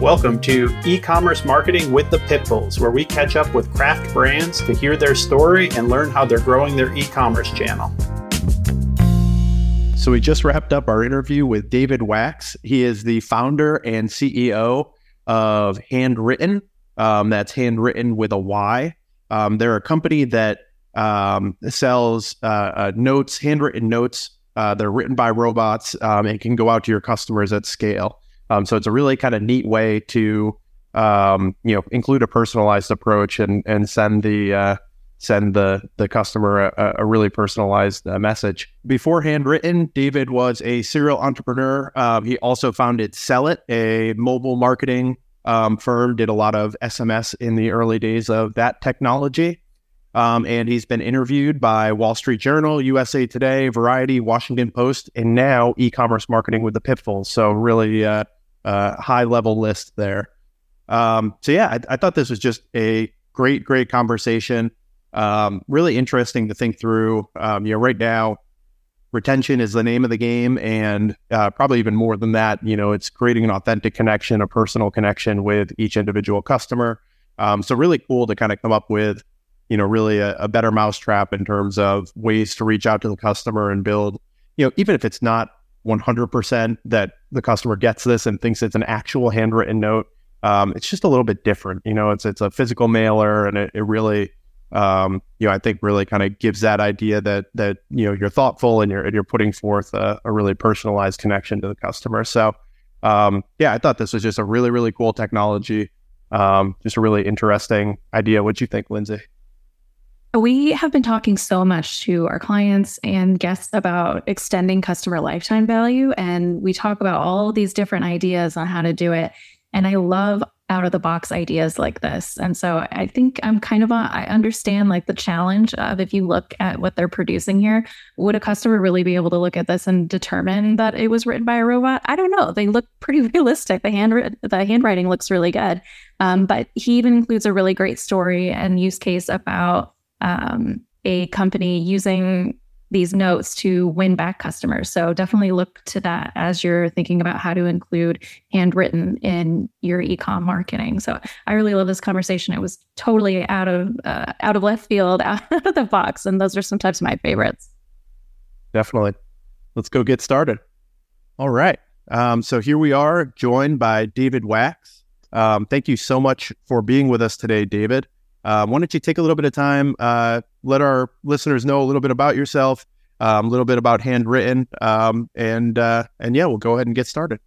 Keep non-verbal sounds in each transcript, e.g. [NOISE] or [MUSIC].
Welcome to e commerce marketing with the Pitbulls, where we catch up with craft brands to hear their story and learn how they're growing their e commerce channel. So, we just wrapped up our interview with David Wachs. He is the founder and CEO of Handwrytten. Um, that's handwritten with a Y. Um, they're a company that um, sells uh, uh, notes, handwritten notes. Uh, they're written by robots um, and can go out to your customers at scale. Um, so it's a really kind of neat way to um, you know include a personalized approach and and send the uh, send the the customer a, a really personalized uh, message. Before Handwrytten, David was a serial entrepreneur. Um, he also founded Cellit, a mobile marketing um, firm. Did a lot of SMS in the early days of that technology. Um, and he's been interviewed by Wall Street Journal, USA Today, Variety, Washington Post, and now e-commerce marketing with the Pitbulls. So really uh, uh, high level list there. Um, so yeah, I, I, thought this was just a great, great conversation. Um, really interesting to think through. Um, you know, right now, retention is the name of the game, and uh, probably even more than that. You know, it's creating an authentic connection, a personal connection with each individual customer. Um, so really cool to kind of come up with, you know, really a, a better mousetrap in terms of ways to reach out to the customer and build. You know, even if it's not 100% that the customer gets this and thinks it's an actual handwritten note. Um, it's just a little bit different. You know, it's it's a physical mailer, and it, it really, um, you know, I think really kind of gives that idea that that you know you're thoughtful and you're and you're putting forth a, a really personalized connection to the customer. So, um, yeah, I thought this was just a really really cool technology. Um, just a really interesting idea. What do you think, Lindsay? We have been talking so much to our clients and guests about extending customer lifetime value. And we talk about all these different ideas on how to do it. And I love out of the box ideas like this. And so I think I'm kind of a, I understand like the challenge of if you look at what they're producing here, would a customer really be able to look at this and determine that it was written by a robot? I don't know. They look pretty [LAUGHS] realistic. The hand the handwriting looks really good. Um, but he even includes a really great story and use case about um, a company using these notes to win back customers. So definitely look to that as you're thinking about how to include Handwrytten in your ecom marketing. So I really love this conversation. It was totally out of uh, out of left field, [LAUGHS] out of the box, and those are sometimes my favorites. Definitely. Let's go get started. All right. Um, so here we are, joined by David Wachs. Um, thank you so much for being with us today, David. Uh, why don't you take a little bit of time, uh, let our listeners know a little bit about yourself, um, a little bit about Handwrytten, um, and uh, and yeah, we'll go ahead and get started.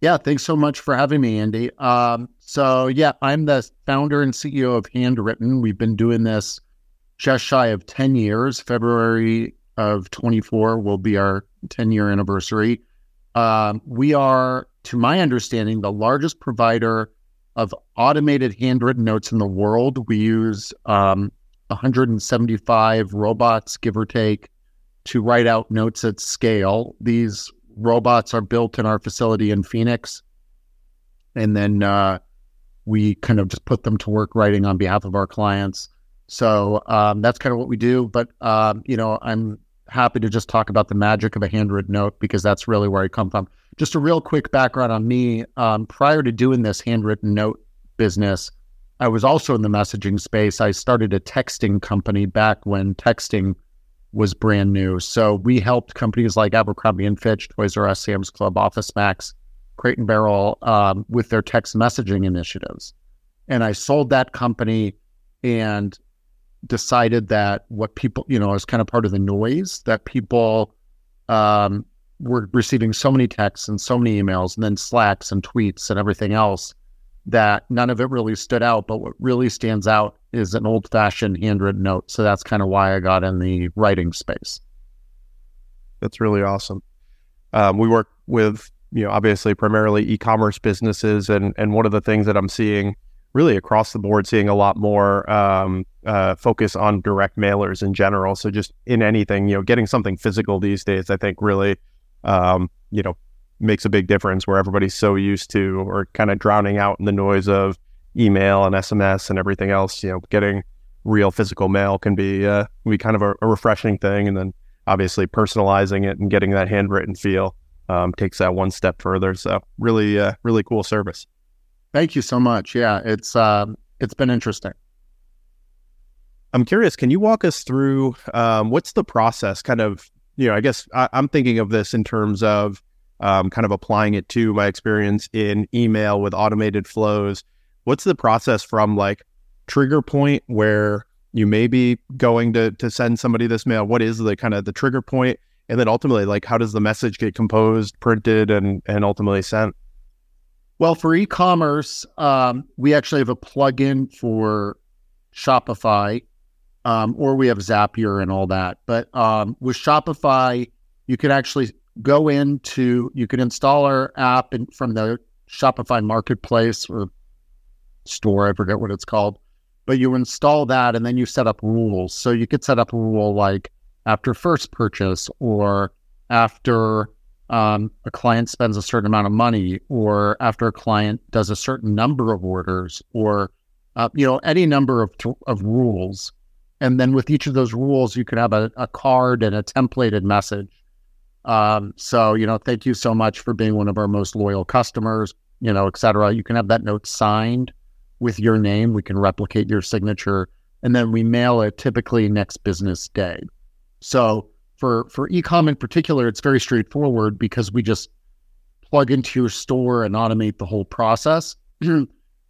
Yeah, thanks so much for having me, Andy. Um, so yeah, I'm the founder and CEO of Handwrytten. We've been doing this just shy of ten years. February of 24 will be our 10 year anniversary. Um, we are, to my understanding, the largest provider of automated handwritten notes in the world. We use um, 175 robots, give or take, to write out notes at scale. These robots are built in our facility in Phoenix. And then uh, we kind of just put them to work writing on behalf of our clients. So um, that's kind of what we do. But, um, you know, I'm happy to just talk about the magic of a handwritten note because that's really where I come from. Just a real quick background on me. Um, prior to doing this handwritten note business, I was also in the messaging space. I started a texting company back when texting was brand new. So we helped companies like Abercrombie and Fitch, Toys R Us, Sam's Club, Office Max, Crate and Barrel um, with their text messaging initiatives. And I sold that company and decided that what people, you know, as kind of part of the noise that people um, were receiving so many texts and so many emails and then slacks and tweets and everything else that none of it really stood out. But what really stands out is an old fashioned handwritten note. So that's kind of why I got in the writing space. That's really awesome. Um, we work with, you know, obviously primarily e-commerce businesses, and and one of the things that I'm seeing really across the board, seeing a lot more um, uh, focus on direct mailers in general. So just in anything, you know, getting something physical these days, I think really um, you know, makes a big difference where everybody's so used to or kind of drowning out in the noise of email and SMS and everything else. You know, getting real physical mail can be uh, be kind of a, a refreshing thing, and then obviously personalizing it and getting that handwritten feel um, takes that one step further. So really, uh, really cool service. Thank you so much. Yeah, it's um, it's been interesting. I'm curious. Can you walk us through um, what's the process? Kind of, you know, I guess I, am thinking of this in terms of um, kind of applying it to my experience in email with automated flows. What's the process from like trigger point where you may be going to to send somebody this mail? What is the kind of the trigger point, and then ultimately, like, how does the message get composed, printed, and and ultimately sent? Well, for e-commerce, um, we actually have a plugin for Shopify, um, or we have Zapier and all that. But um, with Shopify, you can actually go into you can install our app from the Shopify marketplace or store. I forget what it's called, but you install that and then you set up rules. So you could set up a rule like after first purchase or after um, a client spends a certain amount of money or after a client does a certain number of orders or uh, you know any number of, of rules and then with each of those rules you can have a, a card and a templated message. Um, so you know thank you so much for being one of our most loyal customers you know et cetera. You can have that note signed with your name. We can replicate your signature and then we mail it typically next business day. So for for ecom in particular, it's very straightforward because we just plug into your store and automate the whole process. [CLEARS THROAT]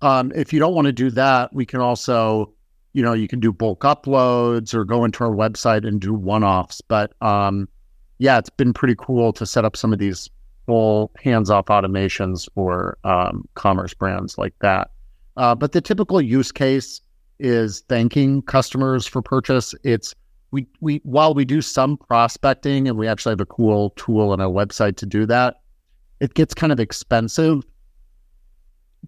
um, if you don't want to do that, we can also, you know, you can do bulk uploads or go into our website and do one-offs. But um, yeah, it's been pretty cool to set up some of these full hands-off automations for um, commerce brands like that. Uh, but the typical use case is thanking customers for purchase. It's we we while we do some prospecting and we actually have a cool tool on our website to do that, it gets kind of expensive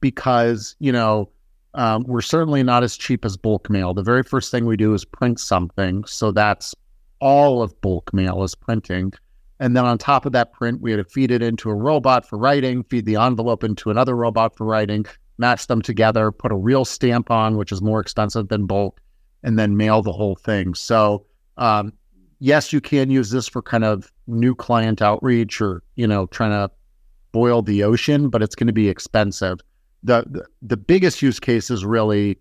because you know um, we're certainly not as cheap as bulk mail. The very first thing we do is print something, so that's all of bulk mail is printing. And then on top of that print, we had to feed it into a robot for writing, feed the envelope into another robot for writing, match them together, put a real stamp on, which is more expensive than bulk, and then mail the whole thing. So um, yes, you can use this for kind of new client outreach or, you know, trying to boil the ocean, but it's going to be expensive. The, the, biggest use case is really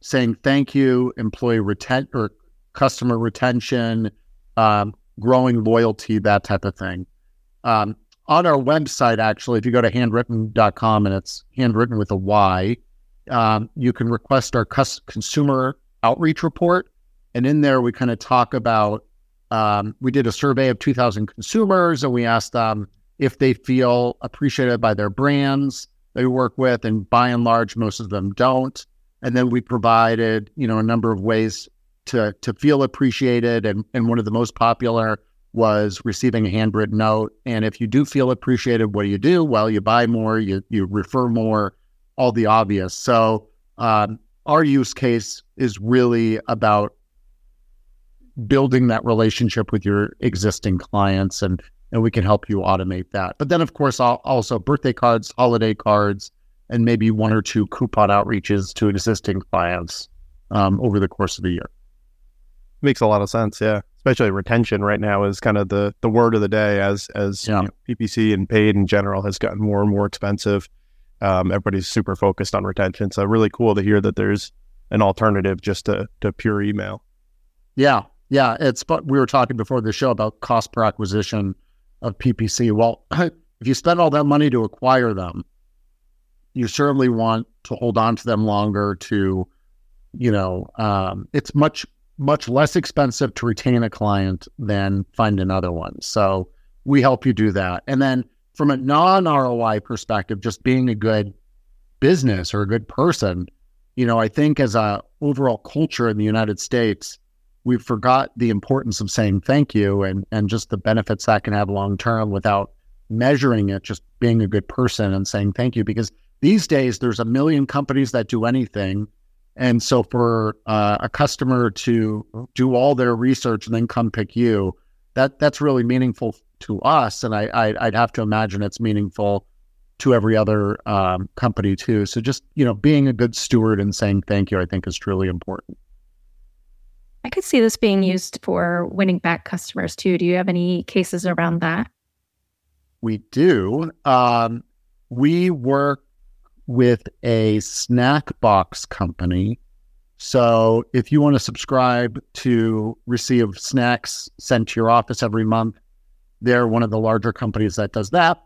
saying thank you, employee retent or customer retention, um, growing loyalty, that type of thing. Um, on our website, actually, if you go to handwrytten.com and it's handwritten with a Y, um, you can request our cus- consumer outreach report. And in there, we kind of talk about um, we did a survey of 2,000 consumers and we asked them if they feel appreciated by their brands they work with. And by and large, most of them don't. And then we provided, you know, a number of ways to to feel appreciated. And, and one of the most popular was receiving a handwritten note. And if you do feel appreciated, what do you do? Well, you buy more, you you refer more, all the obvious. So um, our use case is really about building that relationship with your existing clients and and we can help you automate that. But then of course also birthday cards, holiday cards, and maybe one or two coupon outreaches to existing clients um, over the course of the year. Makes a lot of sense, yeah. Especially retention right now is kind of the the word of the day as as yeah. you know, PPC and paid in general has gotten more and more expensive. Um, everybody's super focused on retention, so really cool to hear that there's an alternative just to to pure email. Yeah, yeah, it's but we were talking before the show about cost per acquisition of PPC. Well, [CLEARS THROAT] if you spend all that money to acquire them, you certainly want to hold on to them longer. To, you know, um, it's much much less expensive to retain a client than find another one. So we help you do that. And then from a non ROI perspective, just being a good business or a good person, you know, I think as a overall culture in the United States we forgot the importance of saying thank you and and just the benefits that can have long term without measuring it just being a good person and saying thank you. Because these days there's a million companies that do anything. And so for uh, a customer to do all their research and then come pick you that that's really meaningful to us. And i, I would have to imagine it's meaningful to every other um, company too. So just you know being a good steward and saying thank you i think is truly important I could see this being used for winning back customers too. Do you have any cases around that? We do. Um, we work with a snack box company. So if you want to subscribe to receive snacks sent to your office every month, they're one of the larger companies that does that.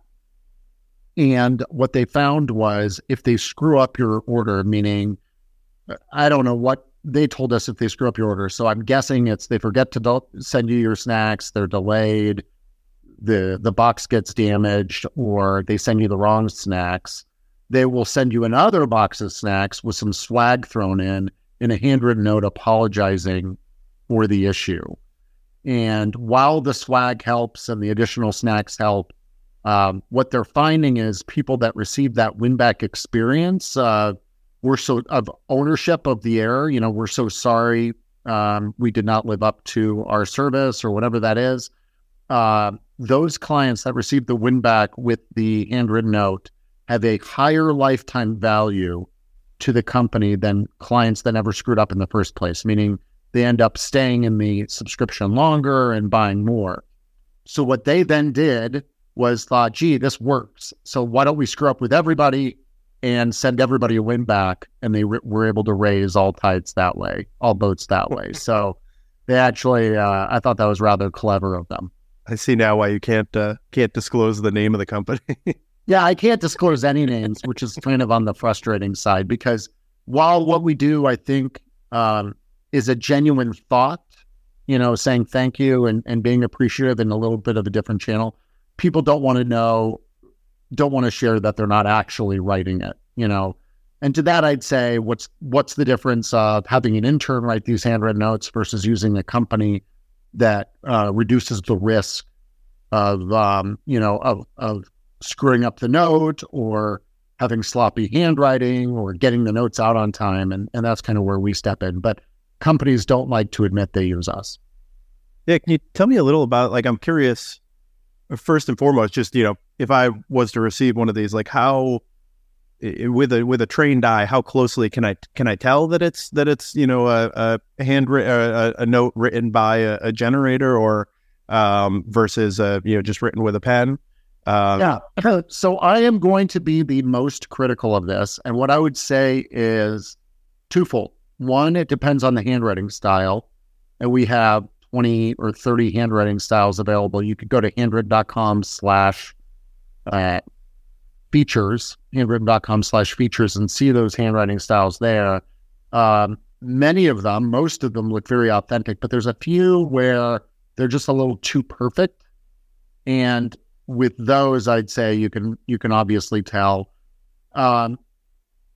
And what they found was if they screw up your order, meaning I don't know what they told us if they screw up your order. So I'm guessing it's they forget to do- send you your snacks, they're delayed, the the box gets damaged, or they send you the wrong snacks. They will send you another box of snacks with some swag thrown in in a handwritten note apologizing for the issue. And while the swag helps and the additional snacks help, um, what they're finding is people that receive that win back experience uh, we're so of ownership of the error. You know, we're so sorry um, we did not live up to our service or whatever that is. Uh, those clients that receive the win back with the handwritten note have a higher lifetime value to the company than clients that never screwed up in the first place, meaning they end up staying in the subscription longer and buying more. So what they then did was thought, gee, this works. So why don't we screw up with everybody and send everybody a win back, and they re- were able to raise all tides that way, all boats that way. So they actually, uh, I thought that was rather clever of them. I see now why you can't uh, can't disclose the name of the company. [LAUGHS] yeah, I can't disclose any names, which is kind of on the frustrating side because while what we do, I think, um, is a genuine thought, you know, saying thank you and, and being appreciative in a little bit of a different channel, people don't want to know don't want to share that they're not actually writing it, you know. And to that, I'd say, what's what's the difference of having an intern write these handwritten notes versus using a company that uh, reduces the risk of um, you know of of screwing up the note or having sloppy handwriting or getting the notes out on time, and and that's kind of where we step in. But companies don't like to admit they use us. Yeah, can you tell me a little about like I'm curious first and foremost, just you know, if I was to receive one of these, like how with a with a trained eye, how closely can I can I tell that it's that it's you know a, a handwritten a, a, note written by a, a generator or um, versus a, you know just written with a pen? Uh, yeah. So I am going to be the most critical of this, and what I would say is twofold. One, it depends on the handwriting style, and we have 20 or 30 handwriting styles available. You could go to handwrytten.com slash uh, features, handwrytten.com slash features, and see those handwriting styles there. Um, many of them, most of them look very authentic, but there's a few where they're just a little too perfect. And with those, I'd say you can you can obviously tell. Um,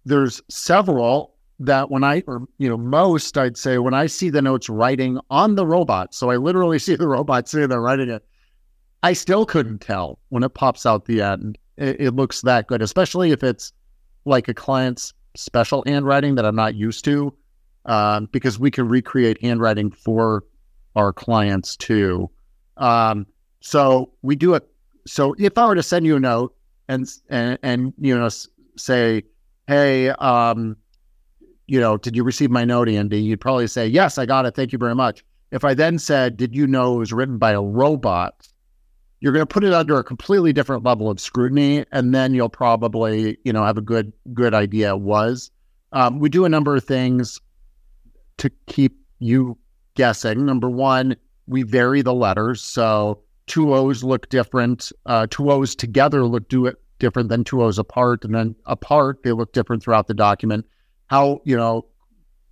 there's several that when I, or, you know, most I'd say when I see the notes writing on the robot, so I literally [LAUGHS] see the robot sitting there writing it, I still couldn't tell when it pops out the end. It, it looks that good, especially if it's like a client's special handwriting that I'm not used to, um, because we can recreate handwriting for our clients too. Um, so we do it. So if I were to send you a note and and, and you know say, hey, um, you know, did you receive my note, Andy? You'd probably say, yes, I got it. Thank you very much. If I then said, did you know it was written by a robot? You're going to put it under a completely different level of scrutiny, and then you'll probably, you know, have a good good idea was. Um, we do a number of things to keep you guessing. Number one, we vary the letters, so two O's look different. Uh, two O's together look do it different than two O's apart, and then apart they look different throughout the document how you know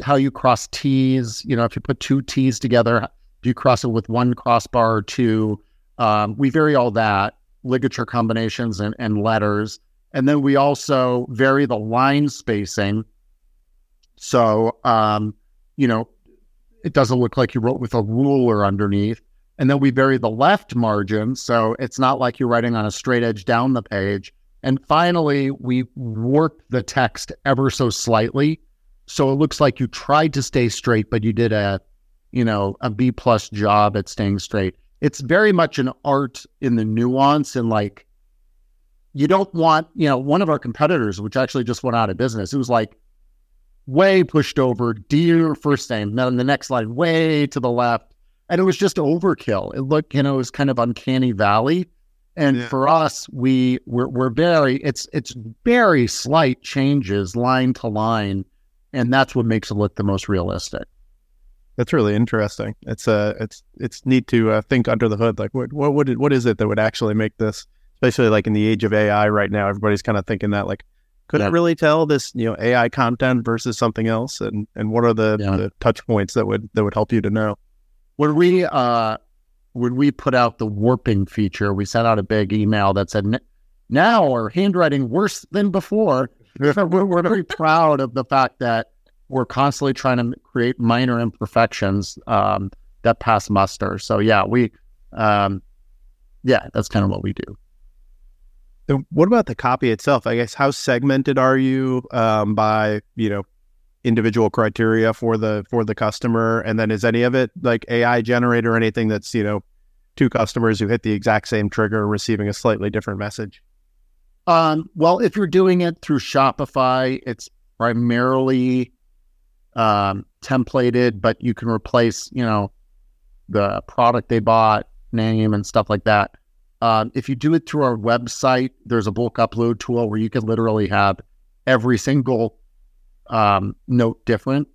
how you cross T's. You know, if you put two T's together, do you cross it with one crossbar or two? Um, we vary all that ligature combinations and, and letters, and then we also vary the line spacing. So, um, you know, it doesn't look like you wrote with a ruler underneath. And then we vary the left margin. So it's not like you're writing on a straight edge down the page. And finally, we warp the text ever so slightly. So it looks like you tried to stay straight, but you did a, you know, a B plus job at staying straight. It's very much an art in the nuance and like you don't want, you know, one of our competitors, which actually just went out of business, it was like way pushed over, dear first name. Then the next line, way to the left. And it was just overkill. It looked, you know, it was kind of uncanny valley. And Yeah. for us, we we're, we're very it's it's very slight changes line to line, and that's what makes it look the most realistic. That's really interesting. It's uh it's it's neat to uh, think under the hood. Like what what would it, what is it that would actually make this, especially like in the age of AI right now? Everybody's kind of thinking that like, could Yeah. it really tell this you know AI content versus something else? And and what are the, Yeah. the touch points that would that would help you to know? when we uh when we put out the warping feature, we sent out a big email that said, "N- "Now our handwriting worse than before." [LAUGHS] we're, we're very proud of the fact that we're constantly trying to create minor imperfections um, that pass muster. So yeah, we, um, yeah, that's kind of what we do. What about the copy itself? I guess how segmented are you um, by you know individual criteria for the for the customer, and then is any of it like AI generated or anything that's you know two customers who hit the exact same trigger receiving a slightly different message? Um, well, if you're doing it through Shopify, it's primarily um, templated, but you can replace, you know, the product they bought, name, and stuff like that. Um, if you do it through our website, there's a bulk upload tool where you can literally have every single um, note different,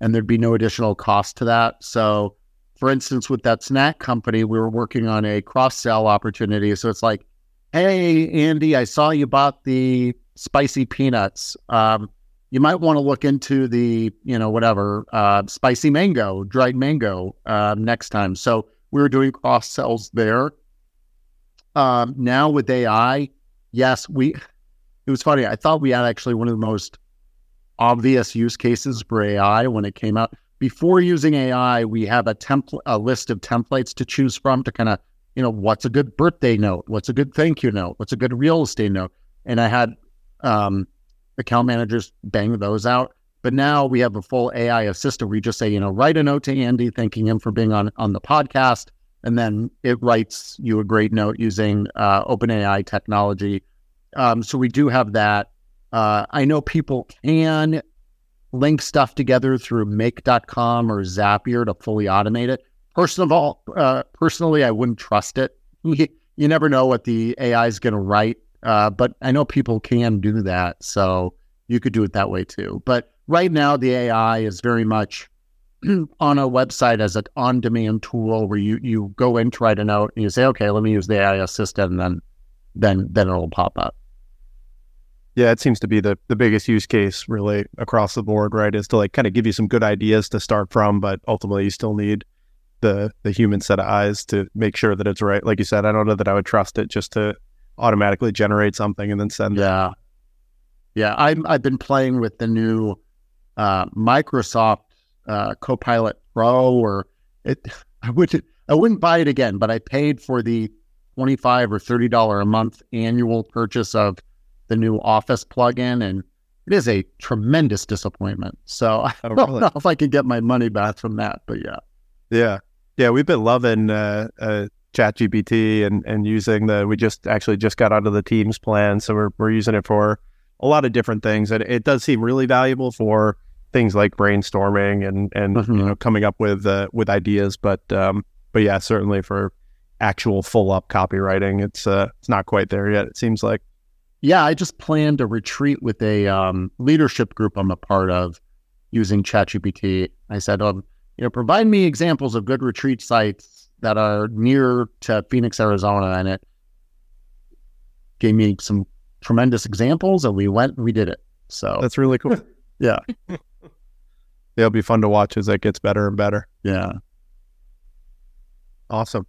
and there'd be no additional cost to that. So, for instance, with that snack company, we were working on a cross sell opportunity. So it's like, hey, Andy, I saw you bought the spicy peanuts. Um, you might want to look into the, you know, whatever, uh, spicy mango, dried mango uh, next time. So we were doing cross sells there. Um, now with AI, yes, we, it was funny. I thought we had actually one of the most obvious use cases for AI when it came out. Before using AI, we have a template, a list of templates to choose from to kind of you know, what's a good birthday note? What's a good thank you note? What's a good real estate note? And I had um, account managers bang those out. But now we have a full AI assistant We just say, you know, write a note to Andy thanking him for being on on the podcast, and then it writes you a great note using uh, OpenAI technology. Um, so we do have that. Uh, I know people can link stuff together through Make.com or Zapier to fully automate it. First of all, uh, personally, I wouldn't trust it. You, [LAUGHS] you never know what the AI is going to write, uh, but I know people can do that, so you could do it that way too. But right now, the AI is very much [CLEARS THROAT] on a website as an on-demand tool where you you go in to write a note and you say, okay, let me use the AI assistant, and then then then it'll pop up. Yeah, it seems to be the the biggest use case really across the board, right? Is to like kind of give you some good ideas to start from, but ultimately you still need the the human set of eyes to make sure that it's right. Like you said, I don't know that I would trust it just to automatically generate something and then send it. Yeah, yeah. I'm I've been playing with the new uh, Microsoft uh, Copilot Pro, or it. [LAUGHS] I would I wouldn't buy it again, but I paid for the twenty five or thirty dollar a month annual purchase of the new Office plugin, and it is a tremendous disappointment. So [LAUGHS] I Oh, don't really? know if I could get my money back from that, but yeah. Yeah. Yeah, we've been loving uh, uh, ChatGPT and, and using the. We just actually just got onto the Teams plan, so we're we're using it for a lot of different things, and it does seem really valuable for things like brainstorming and and you Mhm. know coming up with uh, with ideas. But um, but yeah, certainly for actual full up copywriting, it's uh, it's not quite there yet. It seems like. Yeah, I just planned a retreat with a um, leadership group I'm a part of using ChatGPT. I said, um, you know, provide me examples of good retreat sites that are near to Phoenix, Arizona, and it gave me some tremendous examples, and we went and we did it. So That's really cool. [LAUGHS] [LAUGHS] Yeah. It'll be fun to watch as it gets better and better. yeah, Awesome.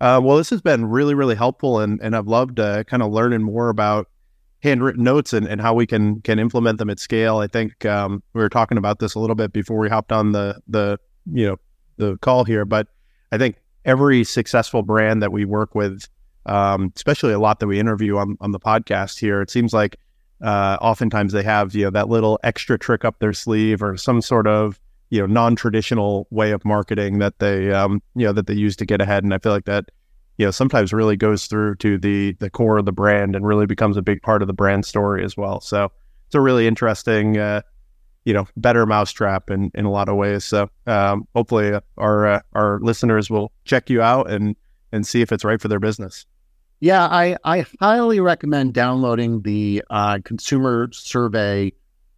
Uh, well, this has been really, really helpful, and and I've loved uh, kind of learning more about handwritten notes and, and how we can can implement them at scale. I think um, we were talking about this a little bit before we hopped on the the you know the call here, but I think every successful brand that we work with, um, especially a lot that we interview on on the podcast here, it seems like uh, oftentimes they have you know that little extra trick up their sleeve or some sort of you know non-traditional way of marketing that they um you know that they use to get ahead. And i feel like that you know sometimes really goes through to the the core of the brand and really becomes a big part of the brand story as well. So it's a really interesting uh you know better mousetrap in in a lot of ways so um hopefully our uh, our listeners will check you out and and see if it's right for their business Yeah, I, I highly recommend downloading the uh, consumer survey,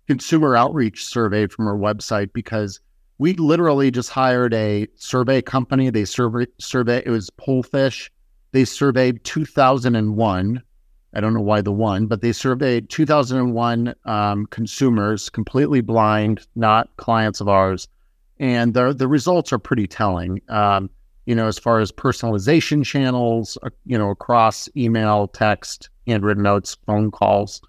consumer outreach survey from our website because we literally just hired a survey company. They survey survey it was Pollfish. They surveyed 2001. I don't know why the one, but they surveyed 2001 um, consumers, completely blind, not clients of ours, and the the results are pretty telling. Um, you know, as far as personalization channels, uh, you know, across email, text, handwritten notes, phone calls,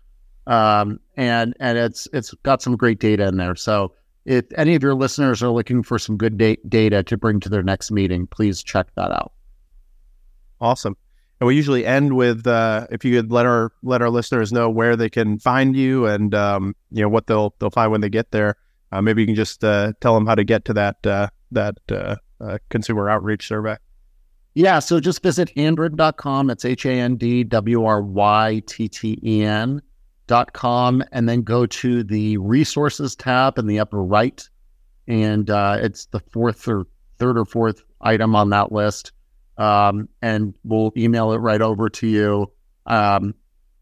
um, and and it's it's got some great data in there. So if any of your listeners are looking for some good da- data to bring to their next meeting, please check that out. Awesome. And we usually end with uh, if you could let our let our listeners know where they can find you and um, you know what they'll they'll find when they get there. Uh, maybe you can just uh, tell them how to get to that uh, that uh, uh, consumer outreach survey? Yeah, so just visit handwrytten.com. It's H A N D W R Y T T E N dot com, and then go to the resources tab in the upper right. And it's the fourth or third or fourth item on that list. Um, and we'll email it right over to you. Um,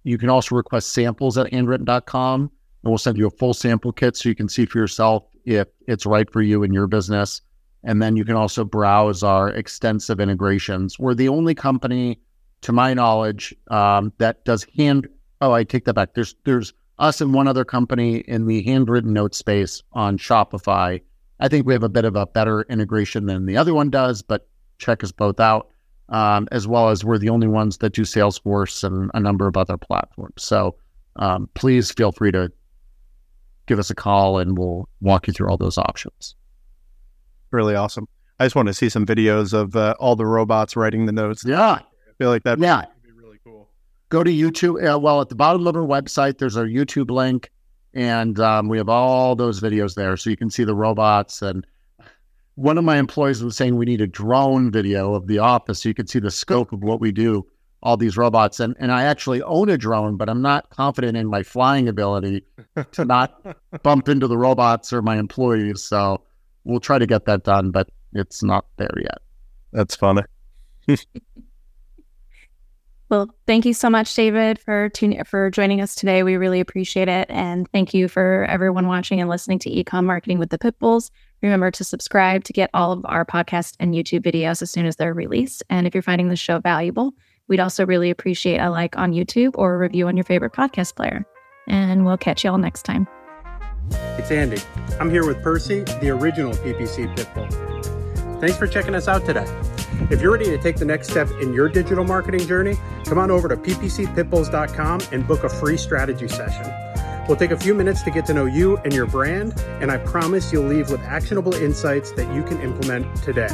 you can also request samples at handwrytten.com, and we'll send you a full sample kit so you can see for yourself if it's right for you and your business. And then you can also browse our extensive integrations. We're the only company, to my knowledge, um, that does hand. Oh, I take that back. There's there's us and one other company in the handwritten note space on Shopify. I think we have a bit of a better integration than the other one does, but check us both out. Um, as well as we're the only ones that do Salesforce and a number of other platforms. So um, please feel free to give us a call and we'll walk you through all those options really awesome. I just want to see some videos of uh, all the robots writing the notes. Yeah, I feel like that. Yeah, would be really cool. Go to YouTube. Uh, well, at the bottom of our website, there's our YouTube link, and um, we have all those videos there, so you can see the robots. And one of my employees was saying we need a drone video of the office so you can see the scope of what we do. All these robots, and and I actually own a drone, but I'm not confident in my flying ability to not [LAUGHS] bump into the robots or my employees. So we'll try to get that done, but it's not there yet. That's funny. [LAUGHS] well, thank you so much, David, for tuning for joining us today. We really appreciate it, and thank you for everyone watching and listening to Ecom Marketing with the Pitbulls. Remember to subscribe to get all of our podcast and YouTube videos as soon as they're released. And if you're finding the show valuable, we'd also really appreciate a like on YouTube or a review on your favorite podcast player. And we'll catch you all next time. It's Andy. I'm here with Percy, the original PPC Pitbull. Thanks for checking us out today. If you're ready to take the next step in your digital marketing journey, come on over to ppcpitbulls.com and book a free strategy session. We'll take a few minutes to get to know you and your brand, and I promise you'll leave with actionable insights that you can implement today.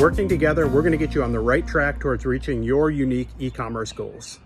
Working together, we're going to get you on the right track towards reaching your unique e commerce goals.